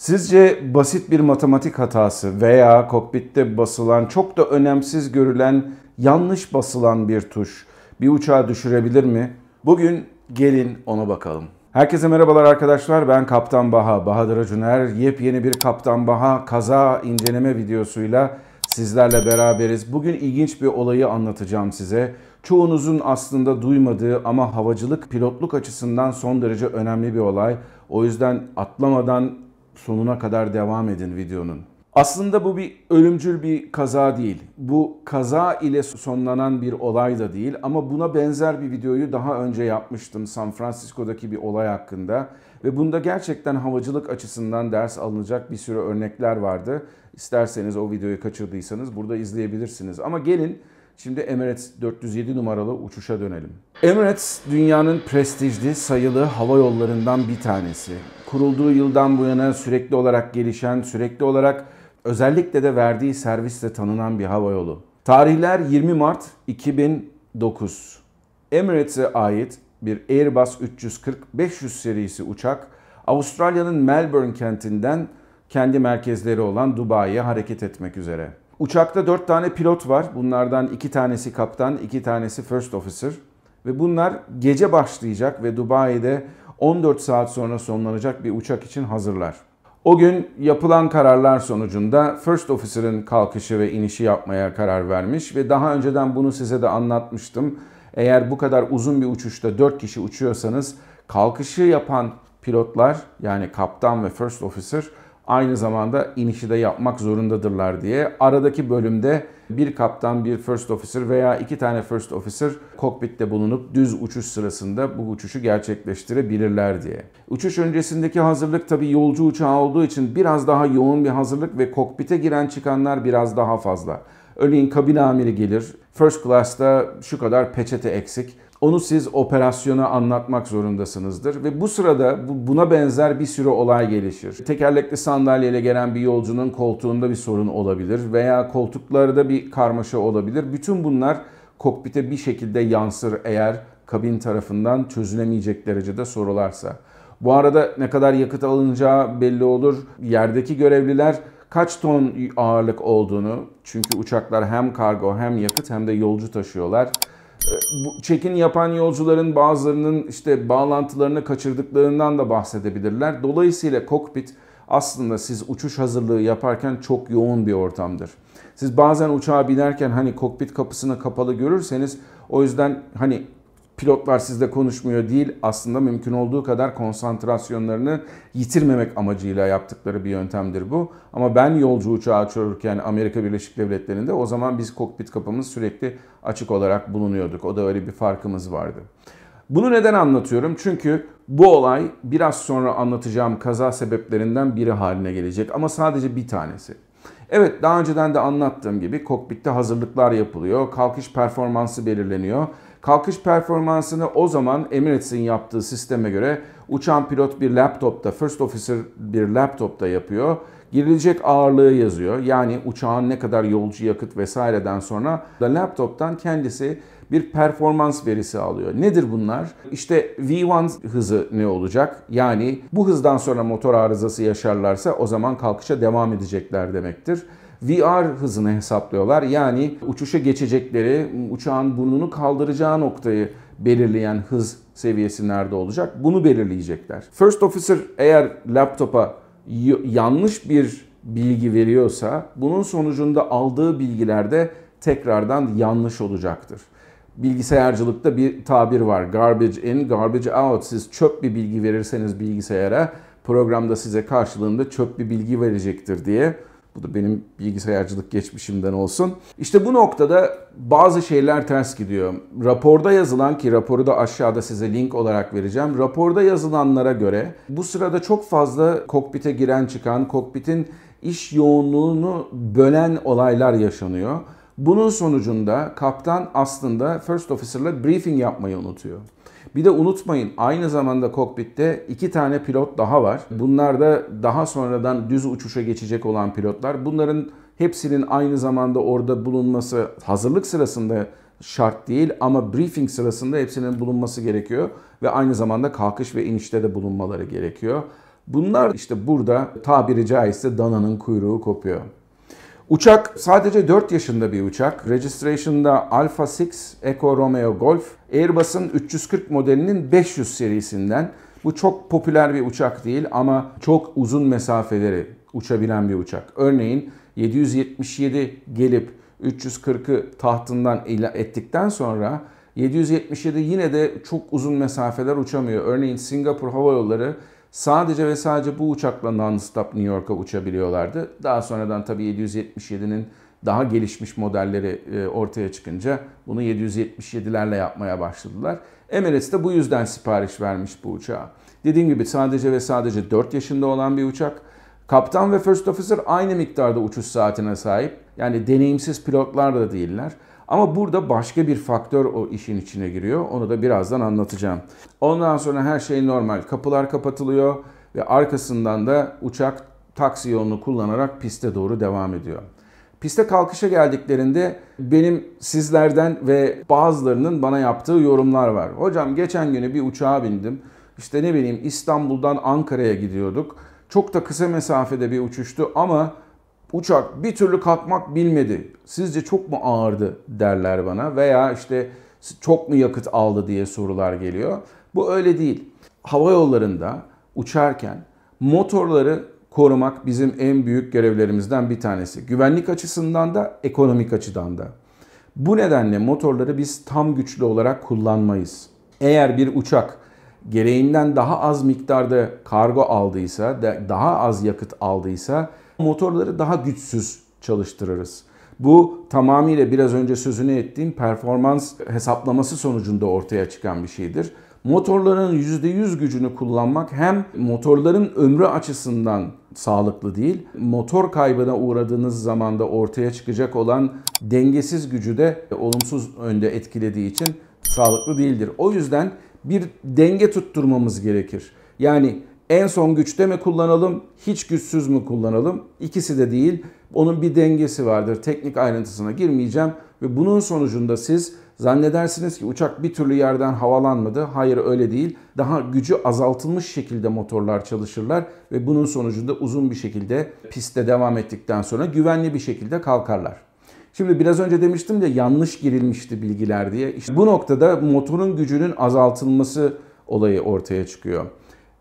Sizce basit bir matematik hatası veya kokpitte basılan çok da önemsiz görülen yanlış basılan bir tuş bir uçağı düşürebilir mi? Bugün gelin ona bakalım. Herkese merhabalar arkadaşlar. Ben Kaptan Baha, Bahadır Acuner. Yepyeni bir Kaptan Baha kaza inceleme videosuyla sizlerle beraberiz. Bugün ilginç bir olayı anlatacağım size. Çoğunuzun aslında duymadığı ama havacılık pilotluk açısından son derece önemli bir olay. O yüzden atlamadan sonuna kadar devam edin videonun. Aslında bu bir ölümcül bir kaza değil. Bu kaza ile sonlanan bir olay da değil ama buna benzer bir videoyu daha önce yapmıştım San Francisco'daki bir olay hakkında ve bunda gerçekten havacılık açısından ders alınacak bir sürü örnekler vardı. İsterseniz o videoyu kaçırdıysanız burada izleyebilirsiniz. Ama gelin Şimdi Emirates 407 numaralı uçuşa dönelim. Emirates dünyanın prestijli sayılı hava yollarından bir tanesi. Kurulduğu yıldan bu yana sürekli olarak gelişen, sürekli olarak özellikle de verdiği servisle tanınan bir hava yolu. Tarihler 20 Mart 2009. Emirates'e ait bir Airbus 340-500 serisi uçak Avustralya'nın Melbourne kentinden kendi merkezleri olan Dubai'ye hareket etmek üzere. Uçakta 4 tane pilot var. Bunlardan 2 tanesi kaptan, 2 tanesi first officer. Ve bunlar gece başlayacak ve Dubai'de 14 saat sonra sonlanacak bir uçak için hazırlar. O gün yapılan kararlar sonucunda First Officer'ın kalkışı ve inişi yapmaya karar vermiş ve daha önceden bunu size de anlatmıştım. Eğer bu kadar uzun bir uçuşta 4 kişi uçuyorsanız kalkışı yapan pilotlar yani kaptan ve First Officer aynı zamanda inişi de yapmak zorundadırlar diye. Aradaki bölümde bir kaptan, bir first officer veya iki tane first officer kokpitte bulunup düz uçuş sırasında bu uçuşu gerçekleştirebilirler diye. Uçuş öncesindeki hazırlık tabi yolcu uçağı olduğu için biraz daha yoğun bir hazırlık ve kokpite giren çıkanlar biraz daha fazla. Örneğin kabin amiri gelir, first class'ta şu kadar peçete eksik, onu siz operasyona anlatmak zorundasınızdır ve bu sırada buna benzer bir sürü olay gelişir. Tekerlekli sandalyeyle gelen bir yolcunun koltuğunda bir sorun olabilir veya koltuklarda bir karmaşa olabilir. Bütün bunlar kokpite bir şekilde yansır eğer kabin tarafından çözülemeyecek derecede sorularsa. Bu arada ne kadar yakıt alınacağı belli olur. Yerdeki görevliler kaç ton ağırlık olduğunu çünkü uçaklar hem kargo hem yakıt hem de yolcu taşıyorlar bu check-in yapan yolcuların bazılarının işte bağlantılarını kaçırdıklarından da bahsedebilirler. Dolayısıyla kokpit aslında siz uçuş hazırlığı yaparken çok yoğun bir ortamdır. Siz bazen uçağa binerken hani kokpit kapısını kapalı görürseniz o yüzden hani pilotlar sizle konuşmuyor değil aslında mümkün olduğu kadar konsantrasyonlarını yitirmemek amacıyla yaptıkları bir yöntemdir bu. Ama ben yolcu uçağı uçururken Amerika Birleşik Devletleri'nde o zaman biz kokpit kapımız sürekli açık olarak bulunuyorduk. O da öyle bir farkımız vardı. Bunu neden anlatıyorum? Çünkü bu olay biraz sonra anlatacağım kaza sebeplerinden biri haline gelecek ama sadece bir tanesi. Evet daha önceden de anlattığım gibi kokpitte hazırlıklar yapılıyor, kalkış performansı belirleniyor Kalkış performansını o zaman Emirates'in yaptığı sisteme göre uçan pilot bir laptopta, first officer bir laptopta yapıyor. Girilecek ağırlığı yazıyor. Yani uçağın ne kadar yolcu yakıt vesaireden sonra da laptoptan kendisi bir performans verisi alıyor. Nedir bunlar? İşte V1 hızı ne olacak? Yani bu hızdan sonra motor arızası yaşarlarsa o zaman kalkışa devam edecekler demektir. VR hızını hesaplıyorlar. Yani uçuşa geçecekleri, uçağın burnunu kaldıracağı noktayı belirleyen hız seviyesi nerede olacak? Bunu belirleyecekler. First Officer eğer laptopa yanlış bir bilgi veriyorsa bunun sonucunda aldığı bilgilerde tekrardan yanlış olacaktır. Bilgisayarcılıkta bir tabir var. Garbage in, garbage out. Siz çöp bir bilgi verirseniz bilgisayara programda size karşılığında çöp bir bilgi verecektir diye. Bu da benim bilgisayarcılık geçmişimden olsun. İşte bu noktada bazı şeyler ters gidiyor. Raporda yazılan ki raporu da aşağıda size link olarak vereceğim. Raporda yazılanlara göre bu sırada çok fazla kokpite giren çıkan, kokpitin iş yoğunluğunu bölen olaylar yaşanıyor. Bunun sonucunda kaptan aslında first officer'la briefing yapmayı unutuyor. Bir de unutmayın aynı zamanda kokpitte iki tane pilot daha var. Bunlar da daha sonradan düz uçuşa geçecek olan pilotlar. Bunların hepsinin aynı zamanda orada bulunması hazırlık sırasında şart değil ama briefing sırasında hepsinin bulunması gerekiyor ve aynı zamanda kalkış ve inişte de bulunmaları gerekiyor. Bunlar işte burada tabiri caizse dananın kuyruğu kopuyor. Uçak sadece 4 yaşında bir uçak. Registration'da Alpha 6 Echo Romeo Golf. Airbus'un 340 modelinin 500 serisinden. Bu çok popüler bir uçak değil ama çok uzun mesafeleri uçabilen bir uçak. Örneğin 777 gelip 340'ı tahtından ettikten sonra 777 yine de çok uzun mesafeler uçamıyor. Örneğin Singapur Hava Yolları sadece ve sadece bu uçakla non-stop New York'a uçabiliyorlardı. Daha sonradan tabii 777'nin daha gelişmiş modelleri e, ortaya çıkınca bunu 777'lerle yapmaya başladılar. Emirates de bu yüzden sipariş vermiş bu uçağa. Dediğim gibi sadece ve sadece 4 yaşında olan bir uçak. Kaptan ve first officer aynı miktarda uçuş saatine sahip. Yani deneyimsiz pilotlar da değiller. Ama burada başka bir faktör o işin içine giriyor. Onu da birazdan anlatacağım. Ondan sonra her şey normal. Kapılar kapatılıyor ve arkasından da uçak taksi yolunu kullanarak piste doğru devam ediyor. Piste kalkışa geldiklerinde benim sizlerden ve bazılarının bana yaptığı yorumlar var. Hocam geçen günü bir uçağa bindim. İşte ne bileyim İstanbul'dan Ankara'ya gidiyorduk. Çok da kısa mesafede bir uçuştu ama uçak bir türlü kalkmak bilmedi. Sizce çok mu ağırdı derler bana veya işte çok mu yakıt aldı diye sorular geliyor. Bu öyle değil. Hava yollarında uçarken motorları korumak bizim en büyük görevlerimizden bir tanesi. Güvenlik açısından da ekonomik açıdan da. Bu nedenle motorları biz tam güçlü olarak kullanmayız. Eğer bir uçak gereğinden daha az miktarda kargo aldıysa, daha az yakıt aldıysa motorları daha güçsüz çalıştırırız. Bu tamamıyla biraz önce sözünü ettiğim performans hesaplaması sonucunda ortaya çıkan bir şeydir. Motorların %100 gücünü kullanmak hem motorların ömrü açısından sağlıklı değil, motor kaybına uğradığınız zaman da ortaya çıkacak olan dengesiz gücü de olumsuz önde etkilediği için sağlıklı değildir. O yüzden bir denge tutturmamız gerekir. Yani en son güçte mi kullanalım, hiç güçsüz mü kullanalım? İkisi de değil. Onun bir dengesi vardır. Teknik ayrıntısına girmeyeceğim ve bunun sonucunda siz zannedersiniz ki uçak bir türlü yerden havalanmadı. Hayır öyle değil. Daha gücü azaltılmış şekilde motorlar çalışırlar ve bunun sonucunda uzun bir şekilde pistte devam ettikten sonra güvenli bir şekilde kalkarlar. Şimdi biraz önce demiştim de yanlış girilmişti bilgiler diye. İşte bu noktada motorun gücünün azaltılması olayı ortaya çıkıyor.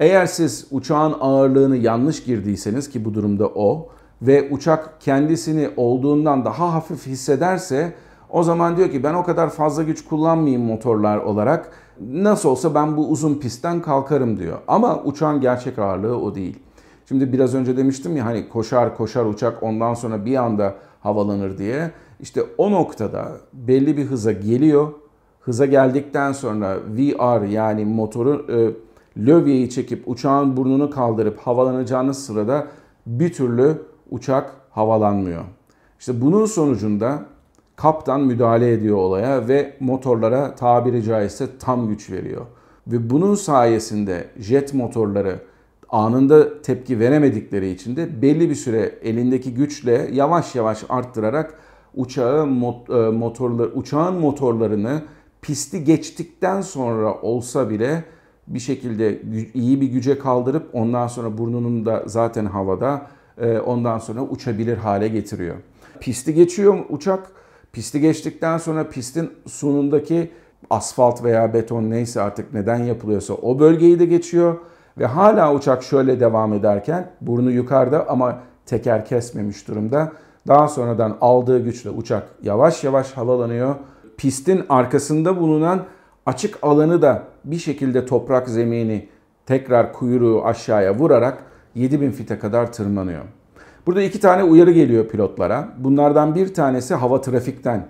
Eğer siz uçağın ağırlığını yanlış girdiyseniz ki bu durumda o ve uçak kendisini olduğundan daha hafif hissederse o zaman diyor ki ben o kadar fazla güç kullanmayayım motorlar olarak. Nasıl olsa ben bu uzun pistten kalkarım diyor. Ama uçağın gerçek ağırlığı o değil. Şimdi biraz önce demiştim ya hani koşar koşar uçak ondan sonra bir anda havalanır diye. İşte o noktada belli bir hıza geliyor. Hıza geldikten sonra VR yani motoru e, lövyeyi çekip uçağın burnunu kaldırıp havalanacağınız sırada bir türlü uçak havalanmıyor. İşte bunun sonucunda kaptan müdahale ediyor olaya ve motorlara tabiri caizse tam güç veriyor. Ve bunun sayesinde jet motorları anında tepki veremedikleri için de belli bir süre elindeki güçle yavaş yavaş arttırarak uçağı e, motorlar uçağın motorlarını pisti geçtikten sonra olsa bile bir şekilde iyi bir güce kaldırıp ondan sonra burnunun da zaten havada e, ondan sonra uçabilir hale getiriyor. Pisti geçiyor uçak. Pisti geçtikten sonra pistin sonundaki asfalt veya beton neyse artık neden yapılıyorsa o bölgeyi de geçiyor ve hala uçak şöyle devam ederken burnu yukarıda ama teker kesmemiş durumda. Daha sonradan aldığı güçle uçak yavaş yavaş havalanıyor. Pistin arkasında bulunan açık alanı da bir şekilde toprak zemini tekrar kuyruğu aşağıya vurarak 7000 fite kadar tırmanıyor. Burada iki tane uyarı geliyor pilotlara. Bunlardan bir tanesi hava trafikten.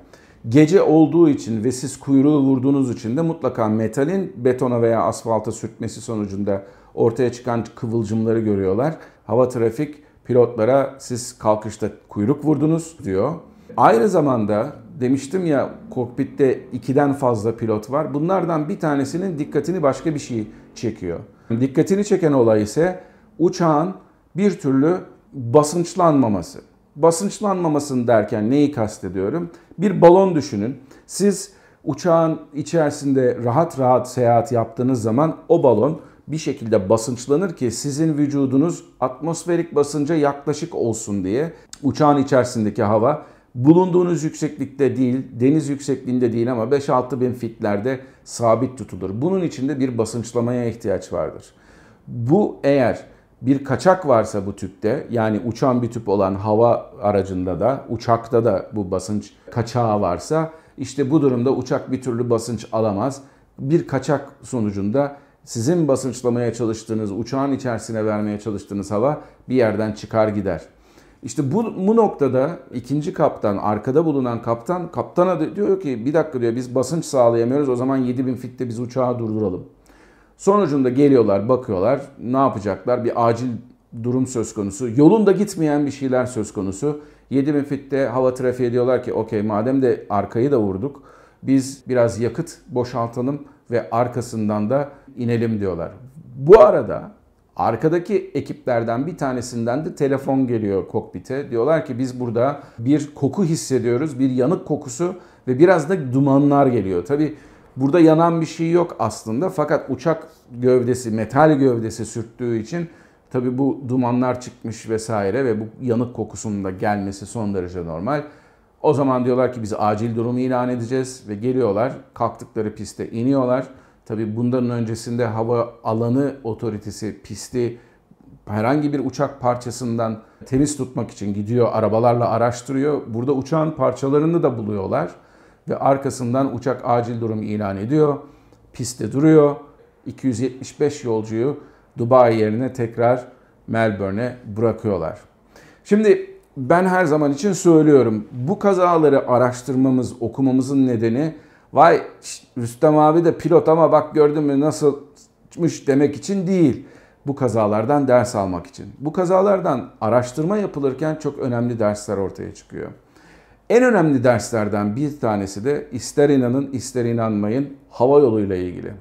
Gece olduğu için ve siz kuyruğu vurduğunuz için de mutlaka metalin betona veya asfalta sürtmesi sonucunda ortaya çıkan kıvılcımları görüyorlar. Hava trafik pilotlara siz kalkışta kuyruk vurdunuz diyor. Aynı zamanda demiştim ya kokpitte ikiden fazla pilot var. Bunlardan bir tanesinin dikkatini başka bir şey çekiyor. Dikkatini çeken olay ise uçağın bir türlü basınçlanmaması. Basınçlanmamasını derken neyi kastediyorum? Bir balon düşünün. Siz uçağın içerisinde rahat rahat seyahat yaptığınız zaman o balon bir şekilde basınçlanır ki sizin vücudunuz atmosferik basınca yaklaşık olsun diye uçağın içerisindeki hava bulunduğunuz yükseklikte değil, deniz yüksekliğinde değil ama 5-6 bin fitlerde sabit tutulur. Bunun için de bir basınçlamaya ihtiyaç vardır. Bu eğer bir kaçak varsa bu tüpte yani uçan bir tüp olan hava aracında da uçakta da bu basınç kaçağı varsa işte bu durumda uçak bir türlü basınç alamaz. Bir kaçak sonucunda sizin basınçlamaya çalıştığınız, uçağın içerisine vermeye çalıştığınız hava bir yerden çıkar gider. İşte bu, bu noktada ikinci kaptan, arkada bulunan kaptan, kaptana diyor ki bir dakika diyor biz basınç sağlayamıyoruz o zaman 7000 fitte biz uçağı durduralım. Sonucunda geliyorlar, bakıyorlar, ne yapacaklar? Bir acil durum söz konusu. Yolunda gitmeyen bir şeyler söz konusu. 7000 fitte hava trafiği diyorlar ki okey madem de arkayı da vurduk biz biraz yakıt boşaltalım ve arkasından da inelim diyorlar. Bu arada arkadaki ekiplerden bir tanesinden de telefon geliyor kokpite. Diyorlar ki biz burada bir koku hissediyoruz, bir yanık kokusu ve biraz da dumanlar geliyor. Tabi burada yanan bir şey yok aslında fakat uçak gövdesi, metal gövdesi sürttüğü için tabi bu dumanlar çıkmış vesaire ve bu yanık kokusunun da gelmesi son derece normal. O zaman diyorlar ki biz acil durum ilan edeceğiz ve geliyorlar. Kalktıkları piste iniyorlar. Tabi bundan öncesinde hava alanı otoritesi pisti herhangi bir uçak parçasından temiz tutmak için gidiyor arabalarla araştırıyor. Burada uçağın parçalarını da buluyorlar ve arkasından uçak acil durum ilan ediyor. Pistte duruyor. 275 yolcuyu Dubai yerine tekrar Melbourne'e bırakıyorlar. Şimdi ben her zaman için söylüyorum. Bu kazaları araştırmamız, okumamızın nedeni vay Rüstem abi de pilot ama bak gördün mü nasılmış demek için değil. Bu kazalardan ders almak için. Bu kazalardan araştırma yapılırken çok önemli dersler ortaya çıkıyor. En önemli derslerden bir tanesi de ister inanın ister inanmayın hava yoluyla ilgili.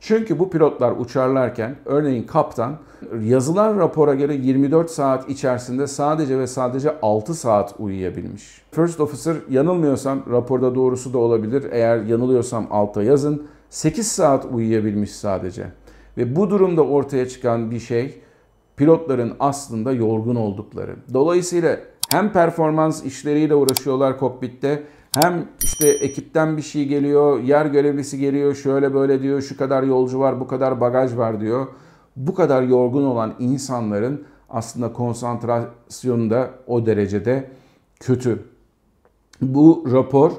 Çünkü bu pilotlar uçarlarken örneğin kaptan yazılan rapora göre 24 saat içerisinde sadece ve sadece 6 saat uyuyabilmiş. First officer yanılmıyorsam raporda doğrusu da olabilir. Eğer yanılıyorsam alta yazın. 8 saat uyuyabilmiş sadece. Ve bu durumda ortaya çıkan bir şey pilotların aslında yorgun oldukları. Dolayısıyla hem performans işleriyle uğraşıyorlar kokpitte hem işte ekipten bir şey geliyor, yer görevlisi geliyor, şöyle böyle diyor, şu kadar yolcu var, bu kadar bagaj var diyor. Bu kadar yorgun olan insanların aslında konsantrasyonu da o derecede kötü. Bu rapor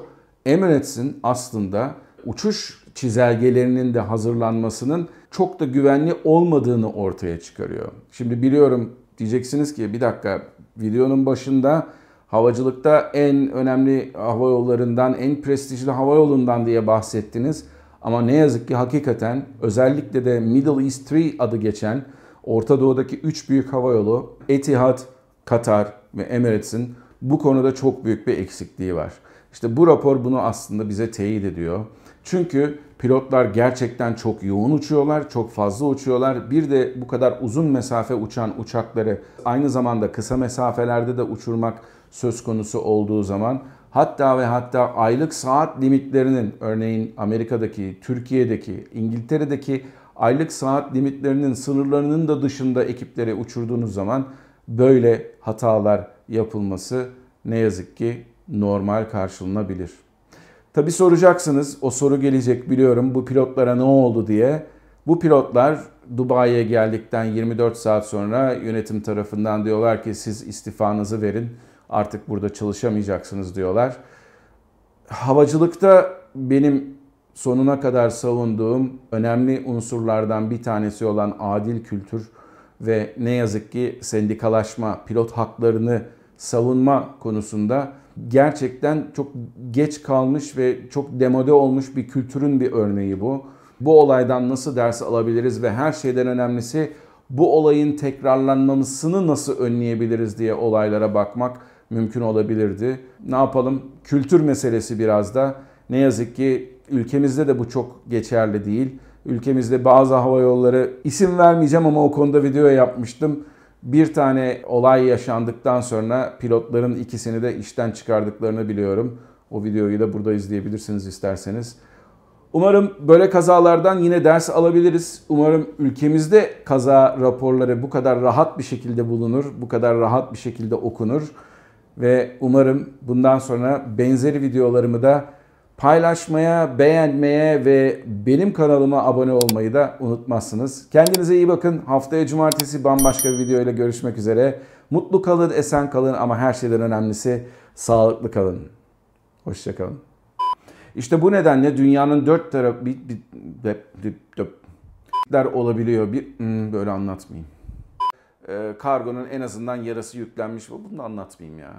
Emirates'in aslında uçuş çizelgelerinin de hazırlanmasının çok da güvenli olmadığını ortaya çıkarıyor. Şimdi biliyorum diyeceksiniz ki bir dakika videonun başında havacılıkta en önemli hava yollarından, en prestijli hava yolundan diye bahsettiniz. Ama ne yazık ki hakikaten özellikle de Middle East 3 adı geçen Orta Doğu'daki 3 büyük hava yolu Etihad, Katar ve Emirates'in bu konuda çok büyük bir eksikliği var. İşte bu rapor bunu aslında bize teyit ediyor. Çünkü pilotlar gerçekten çok yoğun uçuyorlar, çok fazla uçuyorlar. Bir de bu kadar uzun mesafe uçan uçakları aynı zamanda kısa mesafelerde de uçurmak söz konusu olduğu zaman hatta ve hatta aylık saat limitlerinin örneğin Amerika'daki, Türkiye'deki, İngiltere'deki aylık saat limitlerinin sınırlarının da dışında ekipleri uçurduğunuz zaman böyle hatalar yapılması ne yazık ki normal karşılanabilir. Tabi soracaksınız, o soru gelecek biliyorum bu pilotlara ne oldu diye. Bu pilotlar Dubai'ye geldikten 24 saat sonra yönetim tarafından diyorlar ki siz istifanızı verin artık burada çalışamayacaksınız diyorlar. Havacılıkta benim sonuna kadar savunduğum önemli unsurlardan bir tanesi olan adil kültür ve ne yazık ki sendikalaşma, pilot haklarını savunma konusunda gerçekten çok geç kalmış ve çok demode olmuş bir kültürün bir örneği bu. Bu olaydan nasıl ders alabiliriz ve her şeyden önemlisi bu olayın tekrarlanmasını nasıl önleyebiliriz diye olaylara bakmak mümkün olabilirdi. Ne yapalım? Kültür meselesi biraz da. Ne yazık ki ülkemizde de bu çok geçerli değil. Ülkemizde bazı hava yolları isim vermeyeceğim ama o konuda video yapmıştım. Bir tane olay yaşandıktan sonra pilotların ikisini de işten çıkardıklarını biliyorum. O videoyu da burada izleyebilirsiniz isterseniz. Umarım böyle kazalardan yine ders alabiliriz. Umarım ülkemizde kaza raporları bu kadar rahat bir şekilde bulunur, bu kadar rahat bir şekilde okunur ve umarım bundan sonra benzeri videolarımı da paylaşmaya, beğenmeye ve benim kanalıma abone olmayı da unutmazsınız. Kendinize iyi bakın. Haftaya cumartesi bambaşka bir video ile görüşmek üzere. Mutlu kalın, esen kalın ama her şeyden önemlisi sağlıklı kalın. Hoşçakalın. İşte bu nedenle dünyanın dört tarafı olabiliyor. Bir hmm, böyle anlatmayayım. Ee, kargonun en azından yarısı yüklenmiş. Bunu da anlatmayayım ya.